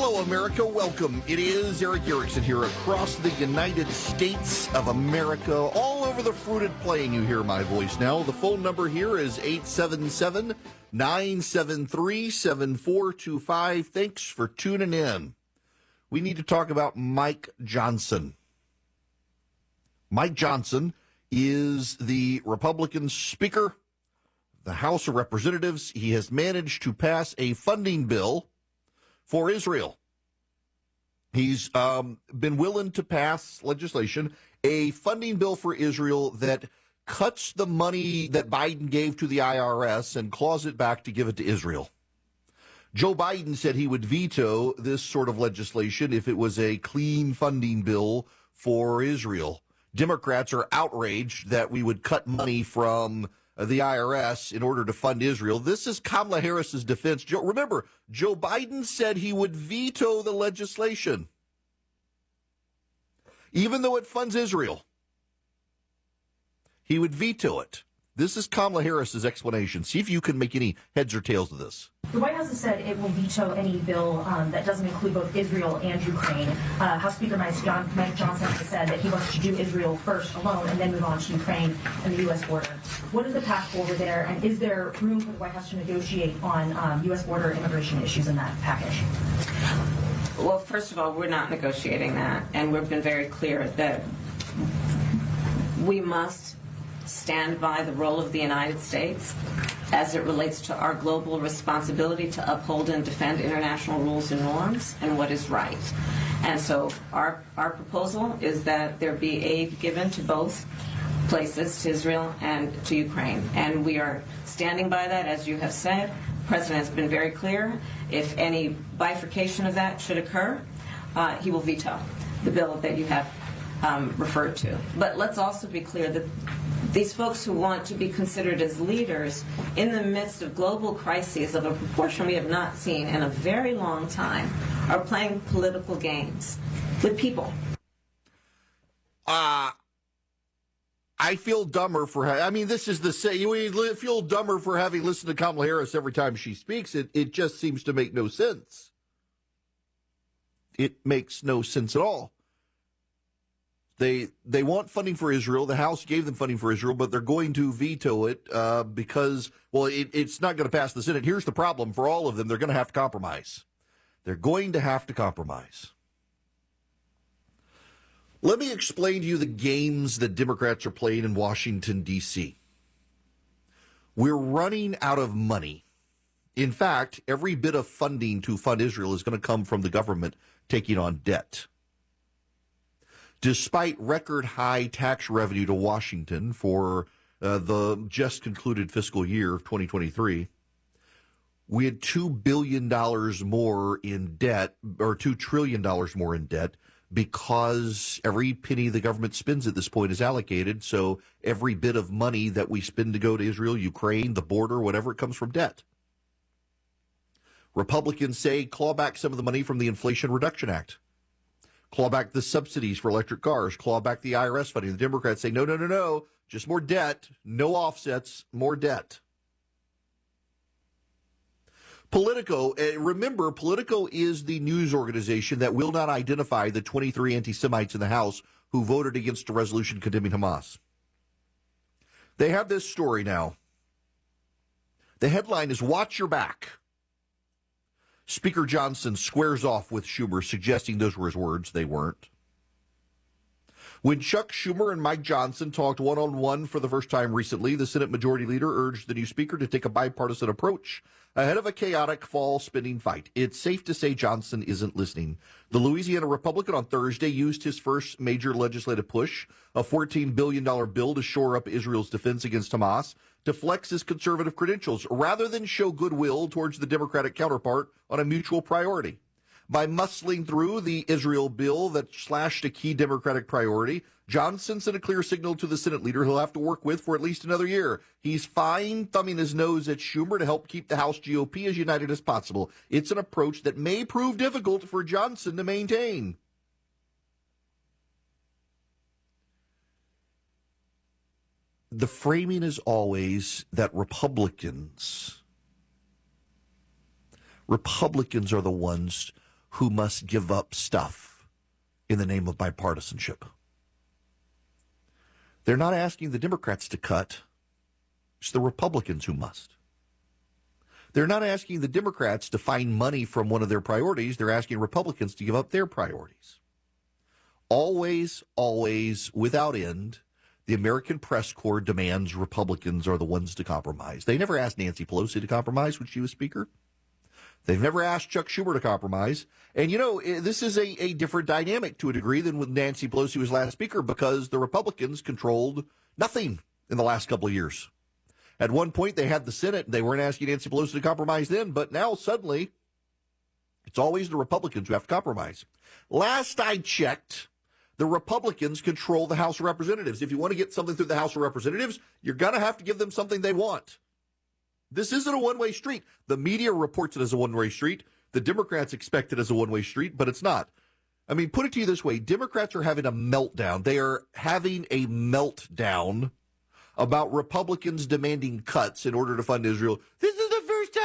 Hello, America. Welcome. It is Erick Erickson here across the United States of America, all over the fruited plain. You hear my voice now. The phone number here is 877 973 7425. Thanks for tuning in. We need to talk about Mike Johnson. Mike Johnson is the Republican Speaker, the House of Representatives. He has managed to pass a funding bill for Israel. He's um, been willing to pass legislation, a funding bill for Israel that cuts the money that Biden gave to the IRS and claws it back to give it to Israel. Joe Biden said he would veto this sort of legislation if it was a clean funding bill for Israel. Democrats are outraged that we would cut money from Uh, the IRS in order to fund Israel. This is Kamala Harris's defense. Joe, remember, Joe Biden said he would veto the legislation, even though it funds Israel. He would veto it. This is Kamala Harris's explanation. See if you can make any heads or tails of this. The White House has said it will veto any bill um, that doesn't include both Israel and Ukraine. Uh, House Speaker Mike, John, Mike, Johnson has said that he wants to do Israel first alone and then move on to Ukraine and the U.S. border. What is the path forward there, and is there room for the White House to negotiate on um, U.S. border immigration issues in that package? Well, first of all, we're not negotiating that, and we've been very clear that we must stand by the role of the United States as it relates to our global responsibility to uphold and defend international rules and norms and what is right. And so our, our proposal is that there be aid given to both places, to Israel and to Ukraine. And we are standing by that, as you have said. The President has been very clear. If any bifurcation of that should occur, uh, he will veto the bill that you have um, referred to. But let's also be clear that these folks who want to be considered as leaders in the midst of global crises of a proportion we have not seen in a very long time are playing political games with people. Uh, I feel dumber for. Ha- I mean, this is the say. You feel dumber for having listened to Kamala Harris every time she speaks. It it just seems to make no sense. It makes no sense at all. They they want funding for Israel. The House gave them funding for Israel, but they're going to veto it uh, because well, it, it's not going to pass the Senate. Here's the problem for all of them: they're going to have to compromise. They're going to have to compromise. Let me explain to you the games that Democrats are playing in Washington D.C. We're running out of money. In fact, every bit of funding to fund Israel is going to come from the government taking on debt despite record high tax revenue to Washington for uh, the just concluded fiscal year of 2023. We had $2 billion more in debt, or $2 trillion more in debt, because every penny the government spends at this point is allocated. So every bit of money that we spend to go to Israel, Ukraine, the border, whatever, it comes from debt. Republicans say claw back some of the money from the Inflation Reduction Act claw back the subsidies for electric cars, claw back the IRS funding. The Democrats say, no, no, no, no, just more debt, no offsets, more debt. Politico, uh, remember, Politico is the news organization that will not identify the 23 anti Semites in the House who voted against a resolution condemning Hamas. They have this story now. The headline is Watch Your Back. Speaker Johnson squares off with Schumer, suggesting those were his words. They weren't. When Chuck Schumer and Mike Johnson talked one on one for the first time recently, the Senate Majority Leader urged the new Speaker to take a bipartisan approach ahead of a chaotic fall spending fight. It's safe to say Johnson isn't listening. The Louisiana Republican on Thursday used his first major legislative push, a $14 billion bill to shore up Israel's defense against Hamas, to flex his conservative credentials rather than show goodwill towards the Democratic counterpart on a mutual priority. By muscling through the Israel bill that slashed a key Democratic priority, Johnson sent a clear signal to the Senate leader he'll have to work with for at least another year. He's fine thumbing his nose at Schumer to help keep the House GOP as united as possible. It's an approach that may prove difficult for Johnson to maintain. The framing is always that Republicans Republicans are the ones who must give up stuff in the name of bipartisanship. They're not asking the Democrats to cut, it's the Republicans who must. They're not asking the Democrats to find money from one of their priorities. They're asking Republicans to give up their priorities. Always, always, without end, the American press corps demands Republicans are the ones to compromise. They never asked Nancy Pelosi to compromise when she was Speaker. They've never asked Chuck Schumer to compromise. And, you know, eh, this is a, a different dynamic to a degree than when Nancy Pelosi was last Speaker because the Republicans controlled nothing in the last couple of years. At one point, they had the Senate. And they weren't asking Nancy Pelosi to compromise then, but now suddenly it's always the Republicans who have to compromise. Last I checked, the Republicans control the House of Representatives. If you want to get something through the House of Representatives, you're going to have to give them something they want. This isn't a one way street. The media reports it as a one way street. The Democrats expect it as a one way street, but it's not. I mean, put it to you this way Democrats are having a meltdown. They are having a meltdown about Republicans demanding cuts in order to fund Israel. This is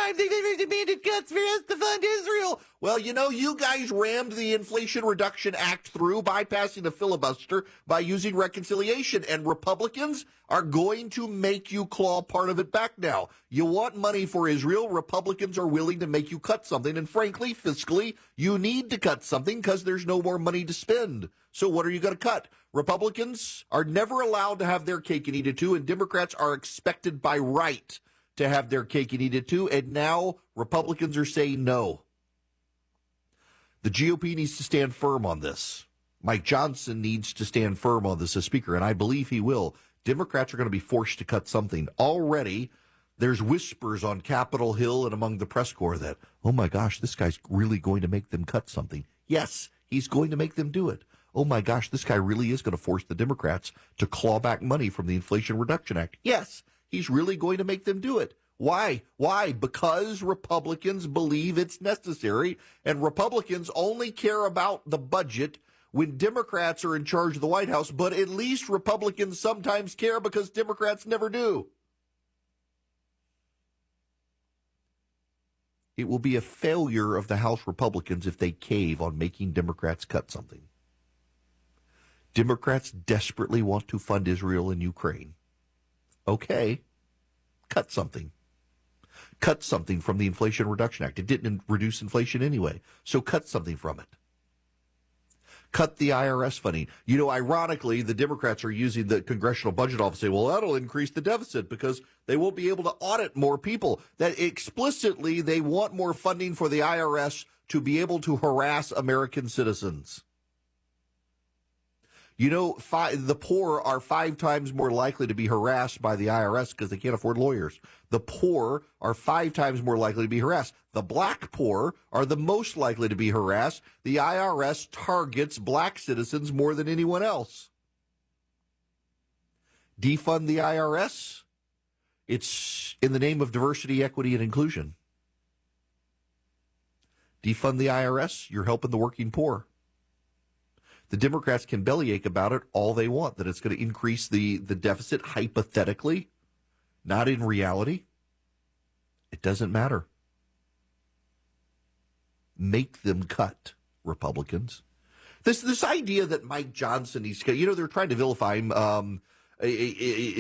time they've demanded cuts for fund Israel. Well, you know, you guys rammed the Inflation Reduction Act through, bypassing the filibuster by using reconciliation, and Republicans are going to make you claw part of it back now. You want money for Israel, Republicans are willing to make you cut something, and frankly, fiscally, you need to cut something because there's no more money to spend. So what are you going to cut? Republicans are never allowed to have their cake and eat it too, and Democrats are expected by right to have their cake and eat it too. And now Republicans are saying no. The GOP needs to stand firm on this. Mike Johnson needs to stand firm on this as Speaker, and I believe he will. Democrats are going to be forced to cut something. Already, there's whispers on Capitol Hill and among the press corps that, oh my gosh, this guy's really going to make them cut something. Yes, he's going to make them do it oh my gosh, this guy really is going to force the Democrats to claw back money from the Inflation Reduction Act. Yes, he's really going to make them do it. Why? Why? Because Republicans believe it's necessary, and Republicans only care about the budget when Democrats are in charge of the White House, but at least Republicans sometimes care because Democrats never do. It will be a failure of the House Republicans if they cave on making Democrats cut something. Democrats desperately want to fund Israel and Ukraine. Okay, cut something. Cut something from the Inflation Reduction Act. It didn't reduce inflation anyway, so cut something from it. Cut the IRS funding. You know, ironically, the Democrats are using the Congressional Budget Office to say, well, that'll increase the deficit because they won't be able to audit more people. That explicitly, they want more funding for the IRS to be able to harass American citizens. You know, the poor are five times more likely to be harassed by the IRS because they can't afford lawyers. The poor are five times more likely to be harassed. The black poor are the most likely to be harassed. The IRS targets black citizens more than anyone else. Defund the IRS? It's in the name of diversity, equity, and inclusion. Defund the IRS, you're helping the working poor. The Democrats can bellyache about it all they want, that it's going to increase the, the deficit hypothetically, not in reality. It doesn't matter. Make them cut, Republicans. This this idea that Mike Johnson, he's you know they're trying to vilify him. Um,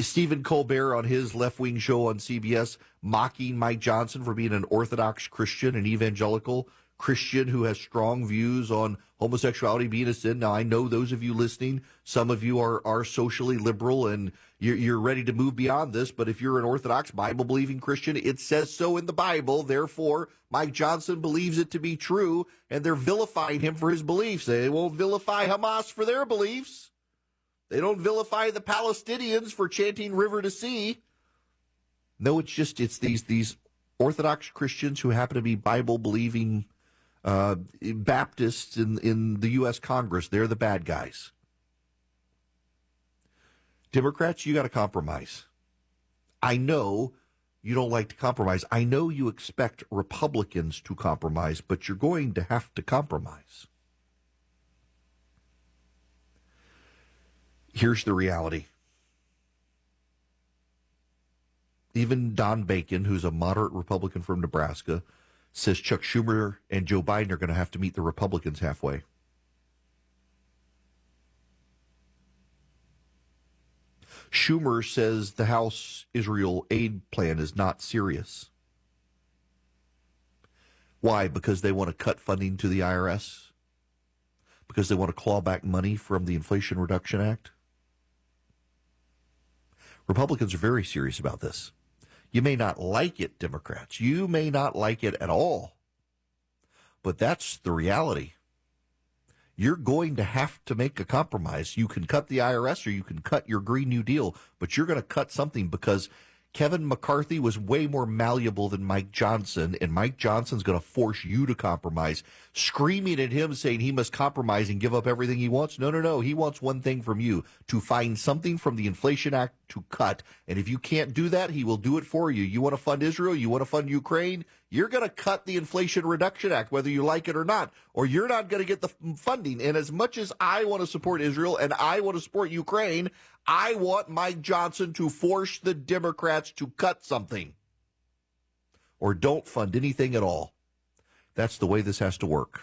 Stephen Colbert on his left wing show on CBS mocking Mike Johnson for being an Orthodox Christian, an evangelical Christian who has strong views on homosexuality being a sin. Now, I know those of you listening, some of you are, are socially liberal and you're, you're ready to move beyond this. But if you're an Orthodox Bible believing Christian, it says so in the Bible. Therefore, Mike Johnson believes it to be true and they're vilifying him for his beliefs. They won't vilify Hamas for their beliefs. They don't vilify the Palestinians for chanting river to sea. No, it's just, it's these, these Orthodox Christians who happen to be Bible believing uh, Baptists in, in the U.S. Congress, they're the bad guys. Democrats, you got to compromise. I know you don't like to compromise. I know you expect Republicans to compromise, but you're going to have to compromise. Here's the reality. Even Don Bacon, who's a moderate Republican from Nebraska, says Chuck Schumer and Joe Biden are going to have to meet the Republicans halfway. Schumer says the House Israel aid plan is not serious. Why? Because they want to cut funding to the IRS? Because they want to claw back money from the Inflation Reduction Act? Republicans are very serious about this. You may not like it, Democrats. You may not like it at all. But that's the reality. You're going to have to make a compromise. You can cut the IRS or you can cut your Green New Deal, but you're going to cut something because Kevin McCarthy was way more malleable than Mike Johnson, and Mike Johnson's going to force you to compromise, screaming at him saying he must compromise and give up everything he wants. No, no, no. He wants one thing from you to find something from the Inflation Act to cut. And if you can't do that, he will do it for you. You want to fund Israel? You want to fund Ukraine? You're going to cut the Inflation Reduction Act, whether you like it or not, or you're not going to get the funding. And as much as I want to support Israel and I want to support Ukraine, I want Mike Johnson to force the Democrats to cut something or don't fund anything at all. That's the way this has to work.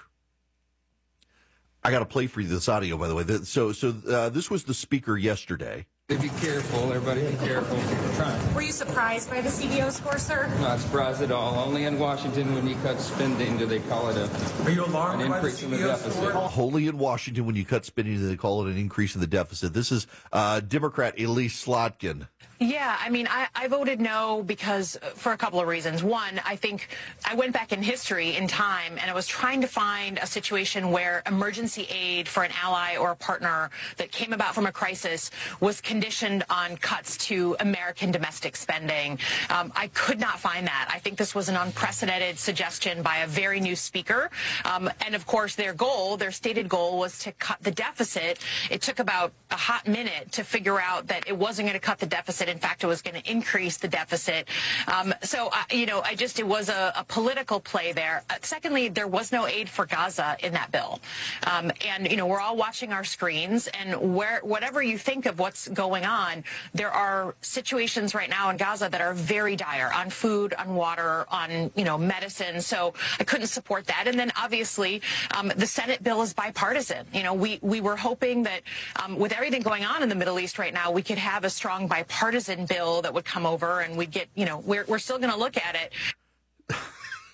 I got to play for you this audio, by the way. So, so uh, this was the speaker yesterday. Be careful, everybody. Be careful. Trying. Were you surprised by the CBO score, sir? Not surprised at all. Only in Washington, when you cut spending, do they call it a Are you alarmed an by the increase in the CBO deficit? score? Wholly in Washington, when you cut spending, do they call it an increase in the deficit. This is uh, Democrat Elise Slotkin. Yeah, I mean, I, I voted no because uh, for a couple of reasons. One, I think I went back in history in time and I was trying to find a situation where emergency aid for an ally or a partner that came about from a crisis was conditioned on cuts to American domestic spending. Um, I could not find that. I think this was an unprecedented suggestion by a very new speaker. Um, and of course, their goal, their stated goal, was to cut the deficit. It took about a hot minute to figure out that it wasn't going to cut the deficit. In fact, it was going to increase the deficit. Um, so, uh, you know, I just, it was a, a political play there. Uh, secondly, there was no aid for Gaza in that bill. Um, and, you know, we're all watching our screens and where, whatever you think of what's going on, there are situations right now in Gaza that are very dire on food, on water, on, you know, medicine. So I couldn't support that. And then obviously, um, the Senate bill is bipartisan. You know, we, we were hoping that um, with everything going on in the Middle East right now, we could have a strong bipartisan bill that would come over and we'd get, you know, we're, we're still going to look at it.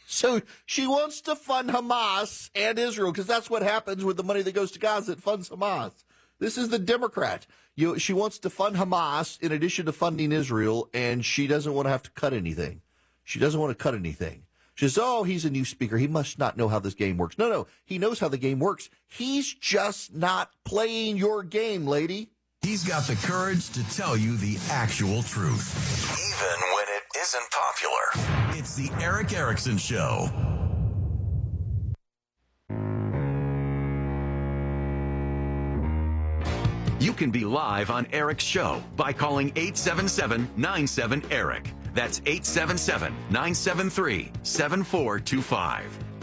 So she wants to fund Hamas and Israel because that's what happens with the money that goes to Gaza. It funds Hamas. This is the Democrat. You, she wants to fund Hamas in addition to funding Israel, and she doesn't want to have to cut anything. She doesn't want to cut anything. She says, "Oh, he's a new speaker. He must not know how this game works." No, no, he knows how the game works. He's just not playing your game, lady. He's got the courage to tell you the actual truth, even when it isn't popular. It's the Erick Erickson Show. You can be live on Erick's show by calling 877 97 Erick. That's 877 973 7425.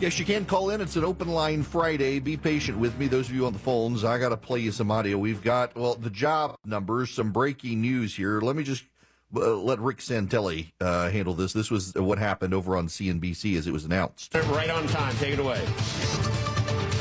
Yes, you can call in. It's an open line Friday. Be patient with me. Those of you on the phones, I got to play you some audio. We've got, well, the job numbers, some breaking news here. Let me just uh, let Rick Santelli uh, handle this. This was what happened over on CNBC as it was announced. Right on time. Take it away.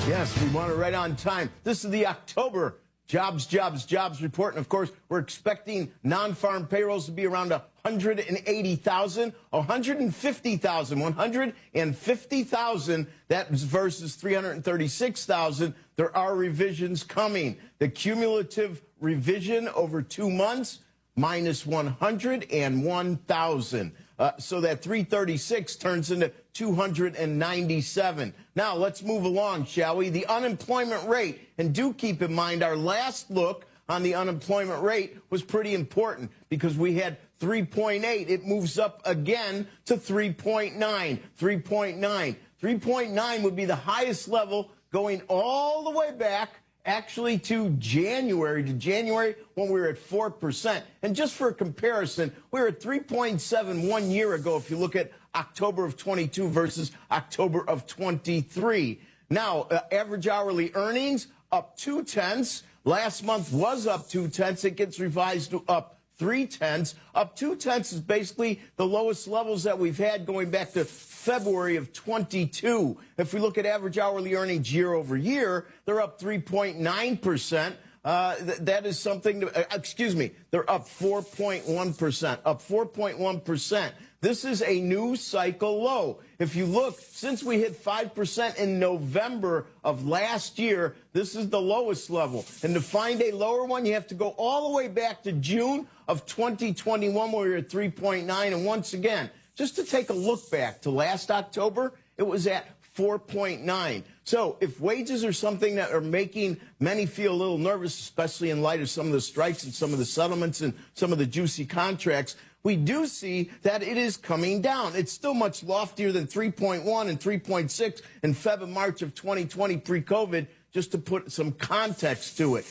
Yes, we want it right on time. This is the October jobs, jobs, jobs report. And of course, we're expecting non farm payrolls to be around 180,000, 150,000, 150,000. That versus 336,000. There are revisions coming. The cumulative revision over two months, minus 101,000. Uh, so that 336 turns into 297. Now let's move along, shall we? The unemployment rate, and do keep in mind our last look on the unemployment rate was pretty important because we had 3.8. It moves up again to 3.9. 3.9. 3.9 would be the highest level going all the way back actually to January, to January when we were at 4%. And just for a comparison, we were at 3.7 one year ago if you look at October of 22 versus October of 23. Now, uh, average hourly earnings up two tenths. Last month was up two tenths. It gets revised to up three tenths. Up two tenths is basically the lowest levels that we've had going back to February of 22. If we look at average hourly earnings year over year, they're up 3.9 percent. Uh, th- that is something, to, uh, excuse me, they're up 4.1%, up 4.1%. This is a new cycle low. If you look, since we hit 5% in November of last year, this is the lowest level. And to find a lower one, you have to go all the way back to June of 2021, where we were at 3.9. And once again, just to take a look back to last October, it was at 4.9. So if wages are something that are making many feel a little nervous, especially in light of some of the strikes and some of the settlements and some of the juicy contracts, we do see that it is coming down. It's still much loftier than 3.1 and 3.6 in Feb and March of 2020 pre-COVID, just to put some context to it.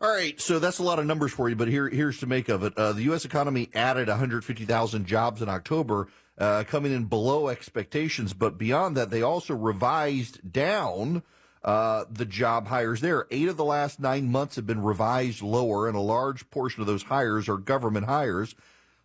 All right, so that's a lot of numbers for you, but here, here's to make of it. Uh, the U.S. economy added 150,000 jobs in October, uh, coming in below expectations. But beyond that, they also revised down uh, the job hires there. Eight of the last nine months have been revised lower, and a large portion of those hires are government hires.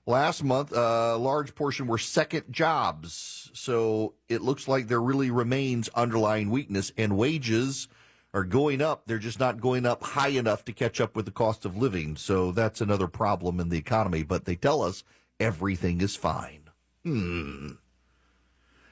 Last month, a large portion were second jobs. So it looks like there really remains underlying weakness, and wages are going up. They're just not going up high enough to catch up with the cost of living. So that's another problem in the economy. But they tell us everything is fine. Hmm.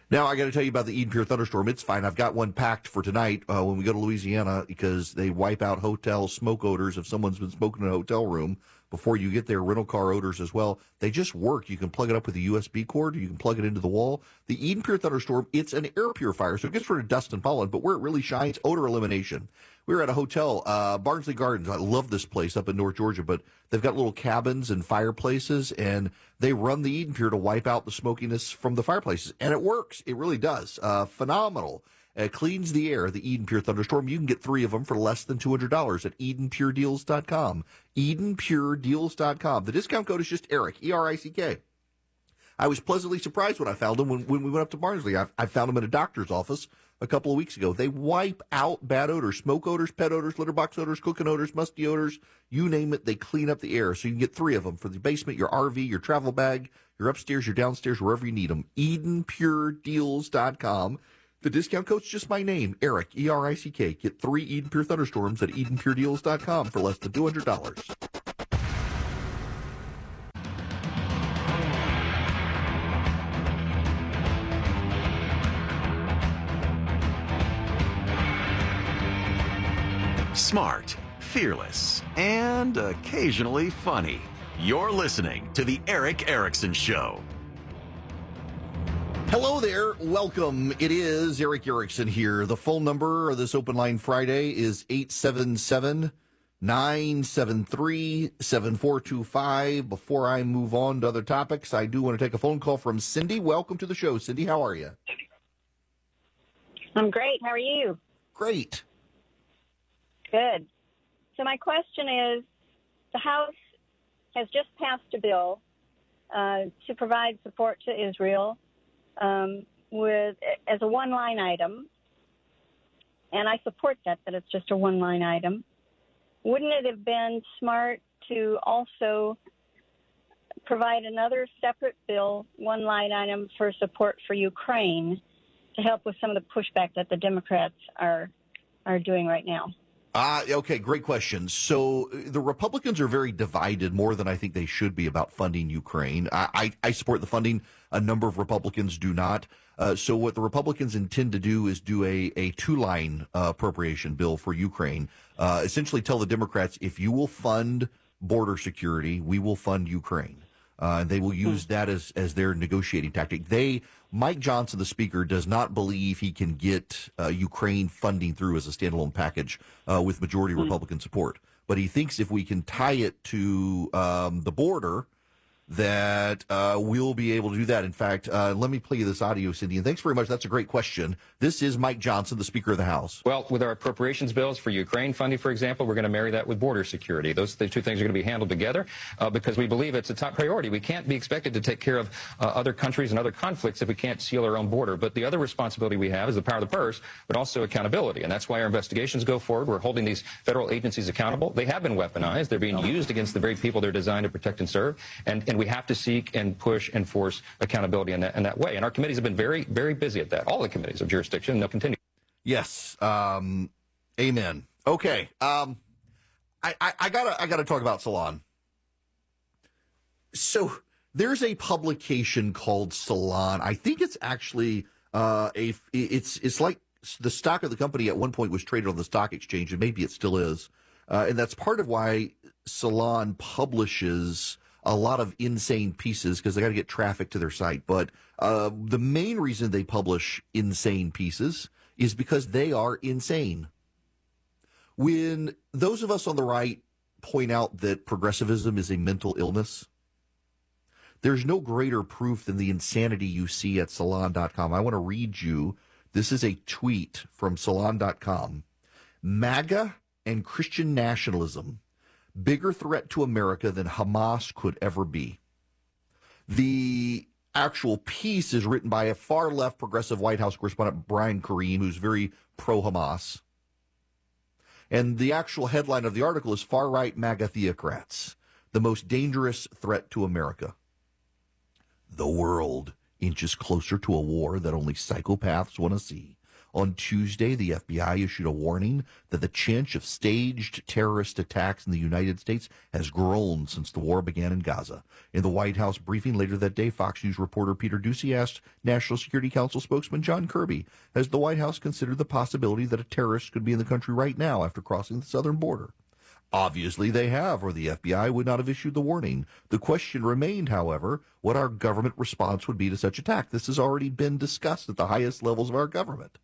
Now I got to tell you about the Eden Pure thunderstorm. It's fine. I've got one packed for tonight uh, when we go to Louisiana because they wipe out hotel smoke odors if someone's been smoking in a hotel room before you get there. Rental car odors as well. They just work. You can plug it up with a USB cord. You can plug it into the wall. The Eden Pure thunderstorm. It's an air purifier, so it gets rid of dust and pollen. But where it really shines, odor elimination. We were at a hotel, uh, Barnsley Gardens. I love this place up in North Georgia, but they've got little cabins and fireplaces, and they run the Eden Pure to wipe out the smokiness from the fireplaces, and it works. It really does. Uh, phenomenal. It cleans the air, the Eden Pure Thunderstorm. You can get three of them for less than $200 at EdenPureDeals.com. EdenPureDeals.com. The discount code is just Erick, E R I C K. I was pleasantly surprised when I found them when, when we went up to Barnsley. I, I found them in a doctor's office a couple of weeks ago. They wipe out bad odors, smoke odors, pet odors, litter box odors, cooking odors, musty odors, you name it. They clean up the air. So you can get three of them for the basement, your RV, your travel bag, your upstairs, your downstairs, wherever you need them. EdenPureDeals.com. The discount code's just my name, Erick, E R I C K. Get three Eden Pure Thunderstorms at EdenPureDeals.com for less than $200. Smart, fearless, and occasionally funny. You're listening to The Erick Erickson Show. Hello there. Welcome. It is Erick Erickson here. The phone number of this open line Friday is 877 973 7425. Before I move on to other topics, I do want to take a phone call from Cindy. Welcome to the show. Cindy, how are you? I'm great. How are you? Great. Good. So my question is, the House has just passed a bill uh, to provide support to Israel um, with as a one line item, and I support that that it's just a one line item. Wouldn't it have been smart to also provide another separate bill, one line item for support for Ukraine to help with some of the pushback that the Democrats are are doing right now? Ah, okay, great question. So uh, the Republicans are very divided more than I think they should be about funding Ukraine. I, I, I support the funding. A number of Republicans do not. Uh, so what the Republicans intend to do is do a, a two line uh, appropriation bill for Ukraine. Uh, essentially tell the Democrats if you will fund border security, we will fund Ukraine. Uh, they will use that as, as their negotiating tactic. They, Mike Johnson, the speaker, does not believe he can get uh, Ukraine funding through as a standalone package uh, with majority Republican support. But he thinks if we can tie it to um, the border, that uh, we'll be able to do that. In fact, uh, let me play you this audio, Cindy. And thanks very much. That's a great question. This is Mike Johnson, the Speaker of the House. Well, with our appropriations bills for Ukraine funding, for example, we're going to marry that with border security. Those the two things are going to be handled together uh, because we believe it's a top priority. We can't be expected to take care of uh, other countries and other conflicts if we can't seal our own border. But the other responsibility we have is the power of the purse, but also accountability. And that's why our investigations go forward. We're holding these federal agencies accountable. They have been weaponized. They're being used against the very people they're designed to protect and serve. And, and we have to seek and push and force accountability in that, in that way. And our committees have been very, very busy at that. All the committees of jurisdiction, and they'll continue. Yes. Um, amen. Okay. Um, I, I, I, gotta I gotta talk about Salon. So there's a publication called Salon. I think it's actually uh, a it's it's like the stock of the company at one point was traded on the stock exchange, and maybe it still is. Uh, and that's part of why Salon publishes a lot of insane pieces because they got to get traffic to their site. But uh, the main reason they publish insane pieces is because they are insane. When those of us on the right point out that progressivism is a mental illness, there's no greater proof than the insanity you see at salon.com. I want to read you. This is a tweet from salon.com. MAGA and Christian nationalism bigger threat to America than Hamas could ever be. The actual piece is written by a far left progressive White House correspondent, Brian Karem, who's very pro Hamas. And the actual headline of the article is Far Right MAGA Theocrats, the most dangerous threat to America. The world inches closer to a war that only psychopaths want to see. On Tuesday, the FBI issued a warning that the chance of staged terrorist attacks in the United States has grown since the war began in Gaza. In the White House briefing later that day, Fox News reporter Peter Doocy asked National Security Council spokesman John Kirby, has the White House considered the possibility that a terrorist could be in the country right now after crossing the southern border? Obviously, they have, or the FBI would not have issued the warning. The question remained, however, what our government response would be to such attack. This has already been discussed at the highest levels of our government.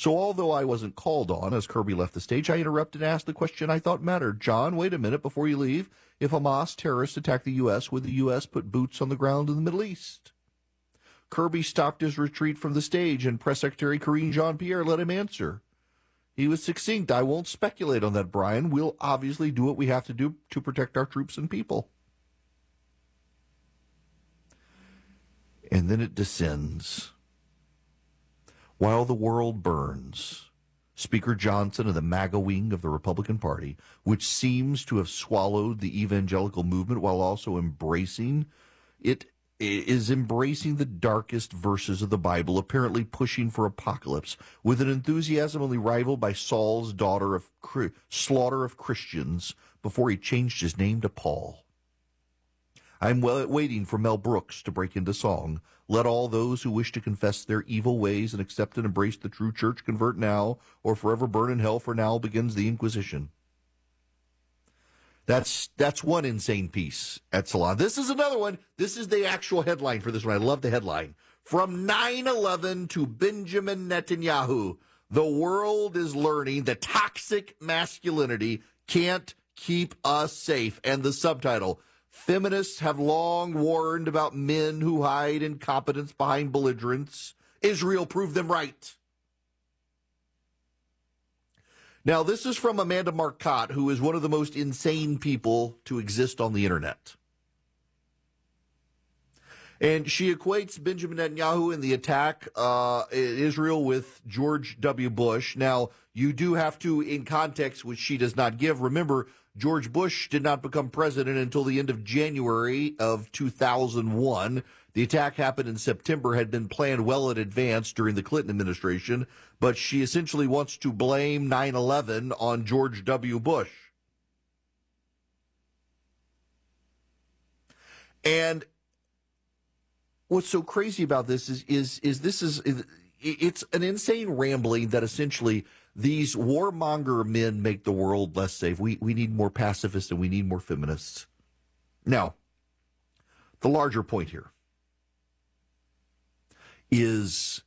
So, although I wasn't called on as Kirby left the stage, I interrupted and asked the question I thought mattered. John, wait a minute before you leave. If Hamas terrorists attack the U.S., would the U.S. put boots on the ground in the Middle East? Kirby stopped his retreat from the stage, and Press Secretary Karine Jean Pierre let him answer. He was succinct. I won't speculate on that, Brian. We'll obviously do what we have to do to protect our troops and people. And then it descends. While the world burns, Speaker Johnson and the MAGA wing of the Republican Party, which seems to have swallowed the evangelical movement while also embracing it, is embracing the darkest verses of the Bible, apparently pushing for apocalypse, with an enthusiasm only rivaled by Saul's daughter of slaughter of Christians before he changed his name to Paul. I'm waiting for Mel Brooks to break into song. Let all those who wish to confess their evil ways and accept and embrace the true church convert now, or forever burn in hell, for now begins the Inquisition. That's that's one insane piece at Salon. This is another one. This is the actual headline for this one. I love the headline. From 9-11 to Benjamin Netanyahu, the world is learning that toxic masculinity can't keep us safe. And the subtitle, Feminists have long warned about men who hide incompetence behind belligerence. Israel proved them right. Now, this is from Amanda Marcotte, who is one of the most insane people to exist on the internet. And she equates Benjamin Netanyahu and the attack uh, Israel with George W. Bush. Now, you do have to, in context, which she does not give, remember George Bush did not become president until the end of January of 2001. The attack happened in September, had been planned well in advance during the Clinton administration, but she essentially wants to blame 9 11 on George W. Bush. And what's so crazy about this is is is this is it's an insane rambling that essentially these warmonger men make the world less safe. We we need more pacifists and we need more feminists. Now, the larger point here is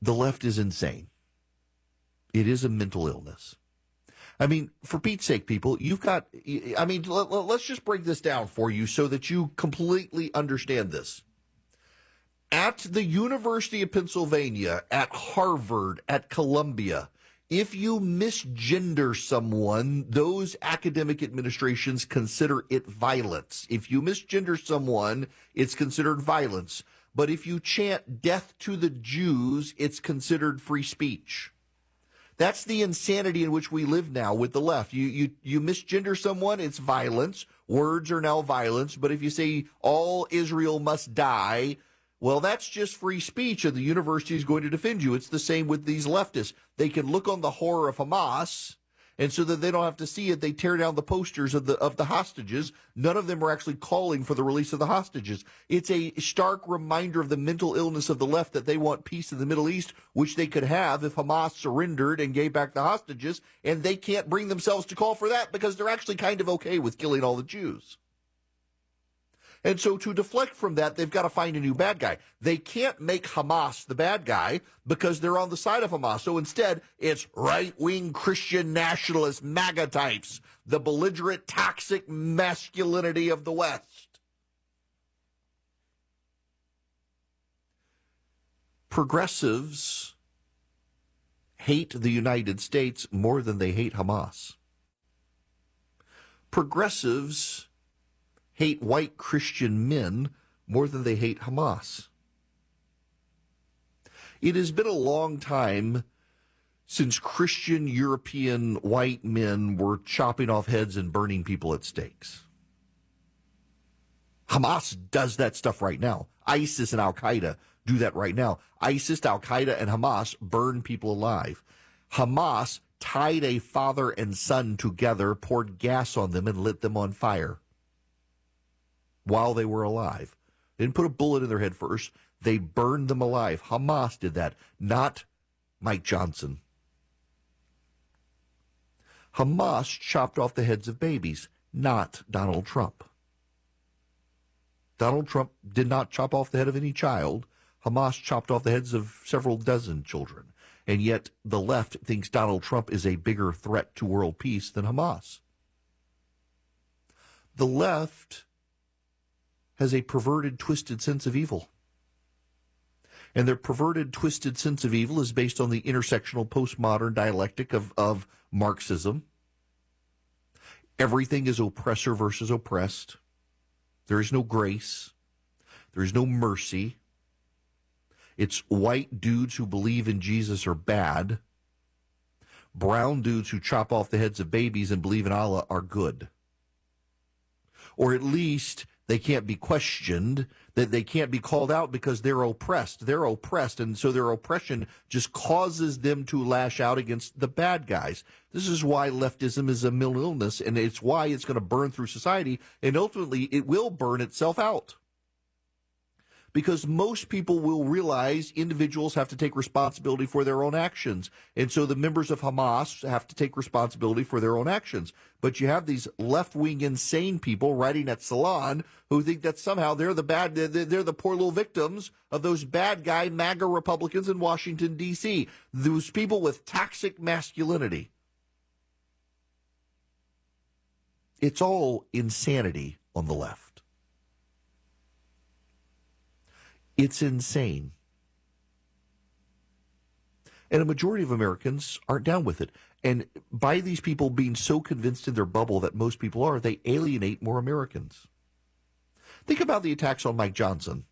the left is insane. It is a mental illness. I mean, for Pete's sake, people, you've got, I mean, let, us just break this down for you so that you completely understand this. At the University of Pennsylvania, at Harvard, at Columbia, if you misgender someone, those academic administrations consider it violence. If you misgender someone, it's considered violence. But if you chant death to the Jews, it's considered free speech. That's the insanity in which we live now with the left. You you you misgender someone, it's violence. Words are now violence. But if you say all Israel must die, well, that's just free speech, and the university is going to defend you. It's the same with these leftists. They can look on the horror of Hamas and so that they don't have to see it, they tear down the posters of the of the hostages. None of them are actually calling for the release of the hostages. It's a stark reminder of the mental illness of the left that they want peace in the Middle East, which they could have if Hamas surrendered and gave back the hostages, and they can't bring themselves to call for that because they're actually kind of okay with killing all the Jews. And so to deflect from that, they've got to find a new bad guy. They can't make Hamas the bad guy because they're on the side of Hamas. So instead, it's right wing Christian nationalist MAGA types, the belligerent, toxic masculinity of the West. Progressives hate the United States more than they hate Hamas. Progressives hate white Christian men more than they hate Hamas. It has been a long time since Christian European white men were chopping off heads and burning people at stakes. Hamas does that stuff right now. ISIS and Al Qaeda do that right now. ISIS, Al Qaeda, and Hamas burn people alive. Hamas tied a father and son together, poured gas on them, and lit them on fire while they were alive. They didn't put a bullet in their head first. They burned them alive. Hamas did that, not Mike Johnson. Hamas chopped off the heads of babies, not Donald Trump. Donald Trump did not chop off the head of any child. Hamas chopped off the heads of several dozen children. And yet the left thinks Donald Trump is a bigger threat to world peace than Hamas. The left has a perverted, twisted sense of evil. And their perverted, twisted sense of evil is based on the intersectional postmodern dialectic of, of Marxism. Everything is oppressor versus oppressed. There is no grace. There is no mercy. It's white dudes who believe in Jesus are bad. Brown dudes who chop off the heads of babies and believe in Allah are good. Or at least they can't be questioned, that they can't be called out because they're oppressed. They're oppressed, and so their oppression just causes them to lash out against the bad guys. This is why leftism is a mental illness, and it's why it's going to burn through society, and ultimately it will burn itself out because most people will realize individuals have to take responsibility for their own actions. And so the members of Hamas have to take responsibility for their own actions. But you have these left wing insane people writing at Salon who think that somehow they're the bad, they're the poor little victims of those bad guy MAGA Republicans in Washington, D.C. Those people with toxic masculinity. It's all insanity on the left. It's insane. And a majority of Americans aren't down with it. And by these people being so convinced in their bubble that most people are, they alienate more Americans. Think about the attacks on Mike Johnson.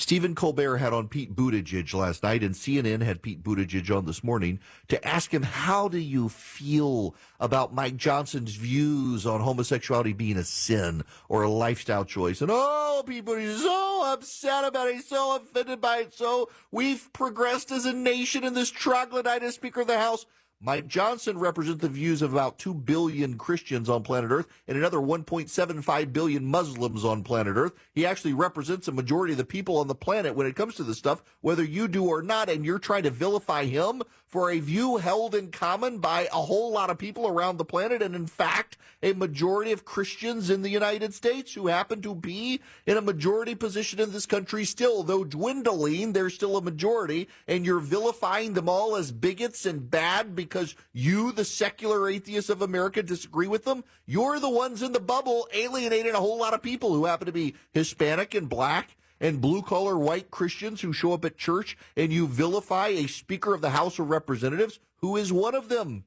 Stephen Colbert had on Pete Buttigieg last night, and CNN had Pete Buttigieg on this morning to ask him, How do you feel about Mike Johnson's views on homosexuality being a sin or a lifestyle choice? And oh, people are so upset about it, so offended by it. So we've progressed as a nation in this troglodyte Speaker of the House. Mike Johnson represents the views of about 2 billion Christians on planet Earth and another 1.75 billion Muslims on planet Earth. He actually represents a majority of the people on the planet when it comes to this stuff, whether you do or not, and you're trying to vilify him for a view held in common by a whole lot of people around the planet, and in fact, a majority of Christians in the United States who happen to be in a majority position in this country still, though dwindling, they're still a majority, and you're vilifying them all as bigots and bad because you, the secular atheists of America, disagree with them. You're the ones in the bubble alienating a whole lot of people who happen to be Hispanic and black and blue collar white Christians who show up at church, and you vilify a Speaker of the House of Representatives who is one of them.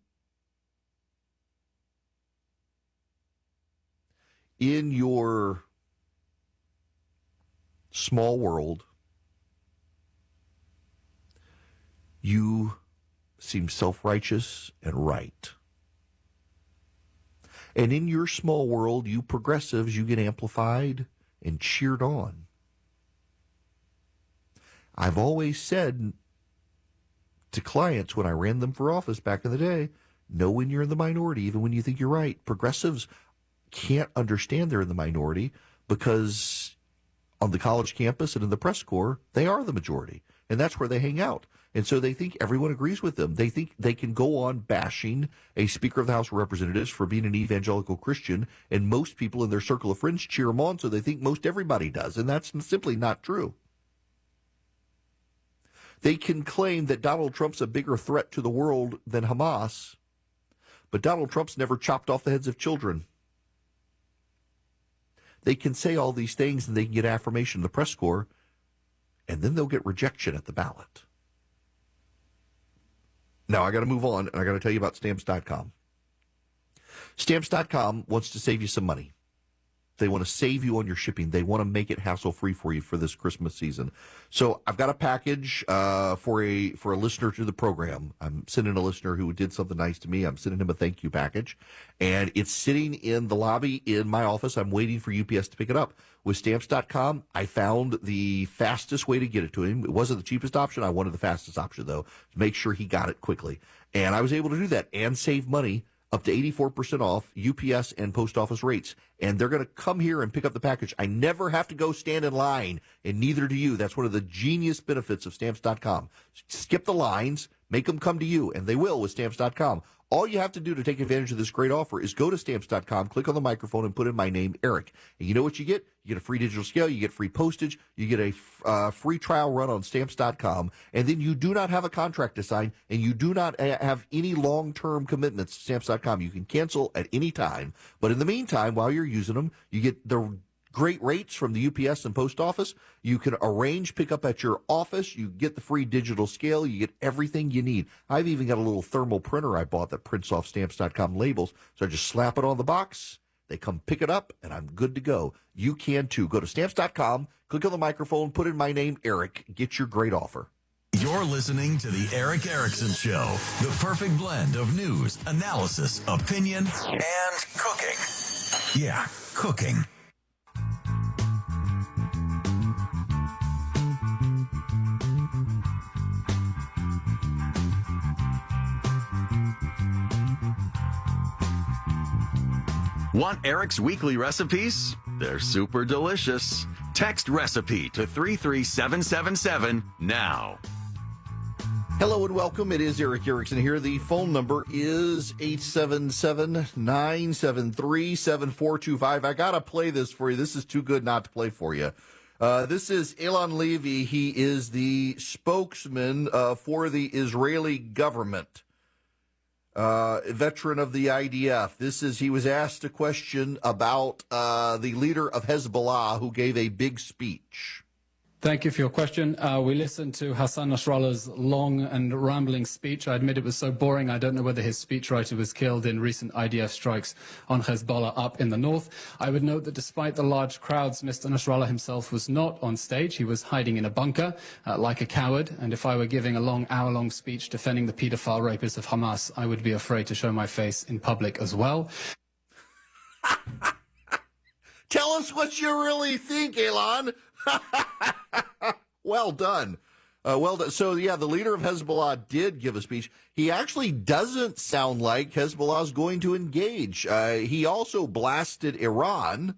In your small world, you seem self righteous and right. And in your small world, you progressives, you get amplified and cheered on. I've always said to clients when I ran them for office back in the day know when you're in the minority, even when you think you're right. Progressives can't understand they're in the minority because on the college campus and in the press corps, they are the majority. And that's where they hang out. And so they think everyone agrees with them. They think they can go on bashing a Speaker of the House of Representatives for being an evangelical Christian, and most people in their circle of friends cheer him on, so they think most everybody does. And that's simply not true. They can claim that Donald Trump's a bigger threat to the world than Hamas, but Donald Trump's never chopped off the heads of children. They can say all these things and they can get affirmation in the press corps, and then they'll get rejection at the ballot. Now, I got to move on, and I got to tell you about stamps.com. Stamps.com wants to save you some money. They want to save you on your shipping. They want to make it hassle free for you for this Christmas season. So I've got a package uh, for a for a listener to the program. I'm sending a listener who did something nice to me. I'm sending him a thank you package, and it's sitting in the lobby in my office. I'm waiting for UPS to pick it up. With Stamps.com, I found the fastest way to get it to him. It wasn't the cheapest option. I wanted the fastest option though to make sure he got it quickly, and I was able to do that and save money up to 84% off UPS and post office rates. And they're going to come here and pick up the package. I never have to go stand in line, and neither do you. That's one of the genius benefits of stamps.com. Skip the lines, make them come to you, and they will with stamps.com. All you have to do to take advantage of this great offer is go to stamps.com, click on the microphone, and put in my name, Erick. And you know what you get? You get a free digital scale, you get free postage, you get a uh, free trial run on stamps.com, and then you do not have a contract to sign, and you do not have any long term commitments to stamps.com. You can cancel at any time. But in the meantime, while you're using them, you get the great rates from the UPS and post office. You can arrange pickup at your office. You get the free digital scale. You get everything you need. I've even got a little thermal printer I bought that prints off stamps.com labels. So I just slap it on the box. They come pick it up and I'm good to go. You can too. Go to stamps.com, click on the microphone, put in my name, Erick, get your great offer. You're listening to The Erick Erickson Show, the perfect blend of news, analysis, opinion, and cooking. Yeah, cooking. Want Erick's weekly recipes? They're super delicious. Text recipe to 33777 now. Hello and welcome. It is Erick Erickson here. The phone number is 877 973 7425. I got to play this for you. This is too good not to play for you. Uh, this is Eylon Levy. He is the spokesman uh, for the Israeli government uh, veteran of the IDF. This is he was asked a question about uh, the leader of Hezbollah who gave a big speech. Thank you for your question. Uh, we listened to Hassan Nasrallah's long and rambling speech. I admit it was so boring. I don't know whether his speechwriter was killed in recent IDF strikes on Hezbollah up in the north. I would note that despite the large crowds, Mr. Nasrallah himself was not on stage. He was hiding in a bunker uh, like a coward. And if I were giving a long hour-long speech defending the pedophile rapists of Hamas, I would be afraid to show my face in public as well. Tell us what you really think, Eylon. well done. Uh, well done. So, yeah, the leader of Hezbollah did give a speech. He actually doesn't sound like Hezbollah is going to engage. Uh, he also blasted Iran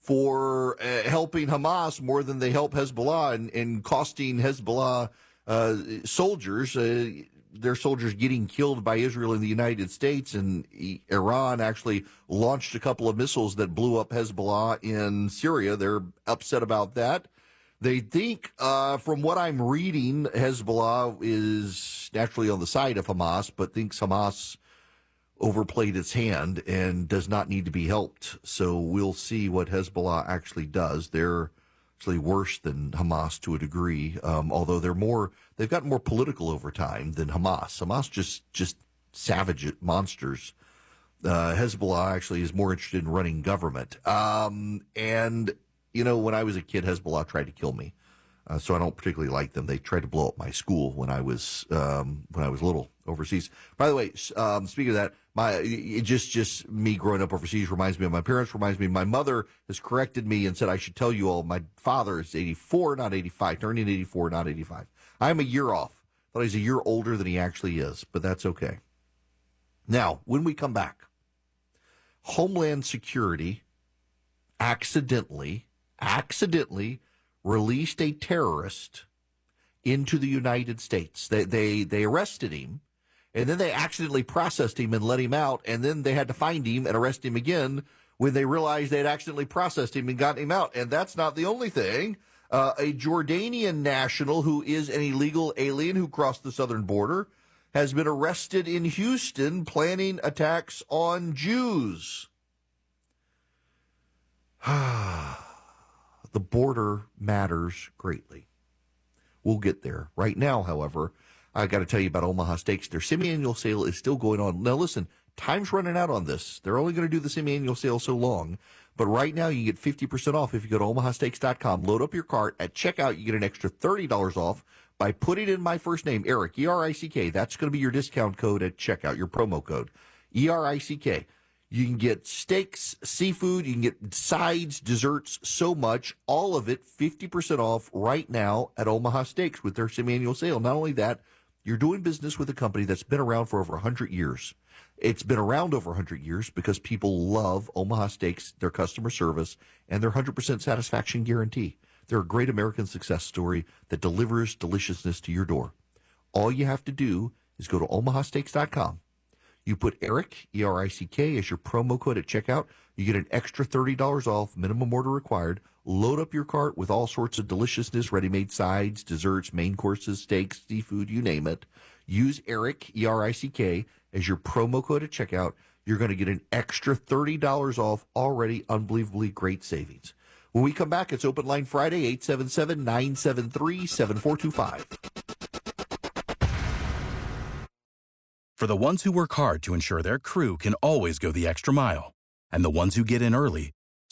for uh, helping Hamas more than they help Hezbollah and, and costing Hezbollah uh, soldiers. Their soldiers getting killed by Israel in the United States, and Iran actually launched a couple of missiles that blew up Hezbollah in Syria. They're upset about that. They think, uh, from what I'm reading, Hezbollah is naturally on the side of Hamas, but thinks Hamas overplayed its hand and does not need to be helped. So we'll see what Hezbollah actually does. They're actually worse than Hamas to a degree, um, although they're more they've gotten more political over time than Hamas. Hamas just just savage monsters. Uh, Hezbollah actually is more interested in running government. Um, and you know, when I was a kid, Hezbollah tried to kill me. Uh, so I don't particularly like them. They tried to blow up my school when I was um, when I was little overseas. By the way, um, speaking of that, my just just me growing up overseas reminds me of my parents. Reminds me, my mother has corrected me and said I should tell you all. My father is eighty four, not eighty five, turning eighty four, not eighty five. I'm a year off. Thought he's a year older than he actually is, but that's okay. Now, when we come back, Homeland Security accidentally, accidentally released a terrorist into the United States. They, they, they arrested him and then they accidentally processed him and let him out. And then they had to find him and arrest him again when they realized they had accidentally processed him and gotten him out. And that's not the only thing. Uh, a Jordanian national who is an illegal alien who crossed the southern border has been arrested in Houston planning attacks on Jews. the border matters greatly. We'll get there. Right now, however, I got to tell you about Omaha Steaks. Their semi-annual sale is still going on. Now, listen, time's running out on this. They're only going to do the semi-annual sale so long. But right now, you get 50% off if you go to omahasteaks.com, load up your cart. At checkout, you get an extra $30 off by putting in my first name, Erick, E-R-I-C-K. That's going to be your discount code at checkout, your promo code, E-R-I-C-K. You can get steaks, seafood, you can get sides, desserts, so much, all of it 50% off right now at Omaha Steaks with their semi-annual sale. Not only that, you're doing business with a company that's been around for over 100 years. It's been around over 100 years because people love Omaha Steaks, their customer service, and their 100% satisfaction guarantee. They're a great American success story that delivers deliciousness to your door. All you have to do is go to omahasteaks.com you put Erick, E R I C K, as your promo code at checkout. You get an extra $30 off, minimum order required. Load up your cart with all sorts of deliciousness, ready made sides, desserts, main courses, steaks, seafood, you name it. Use Erick, E R I C K, as your promo code at checkout. You're going to get an extra $30 off already unbelievably great savings. When we come back, it's Open Line Friday, 877 973 7425. For the ones who work hard to ensure their crew can always go the extra mile, and the ones who get in early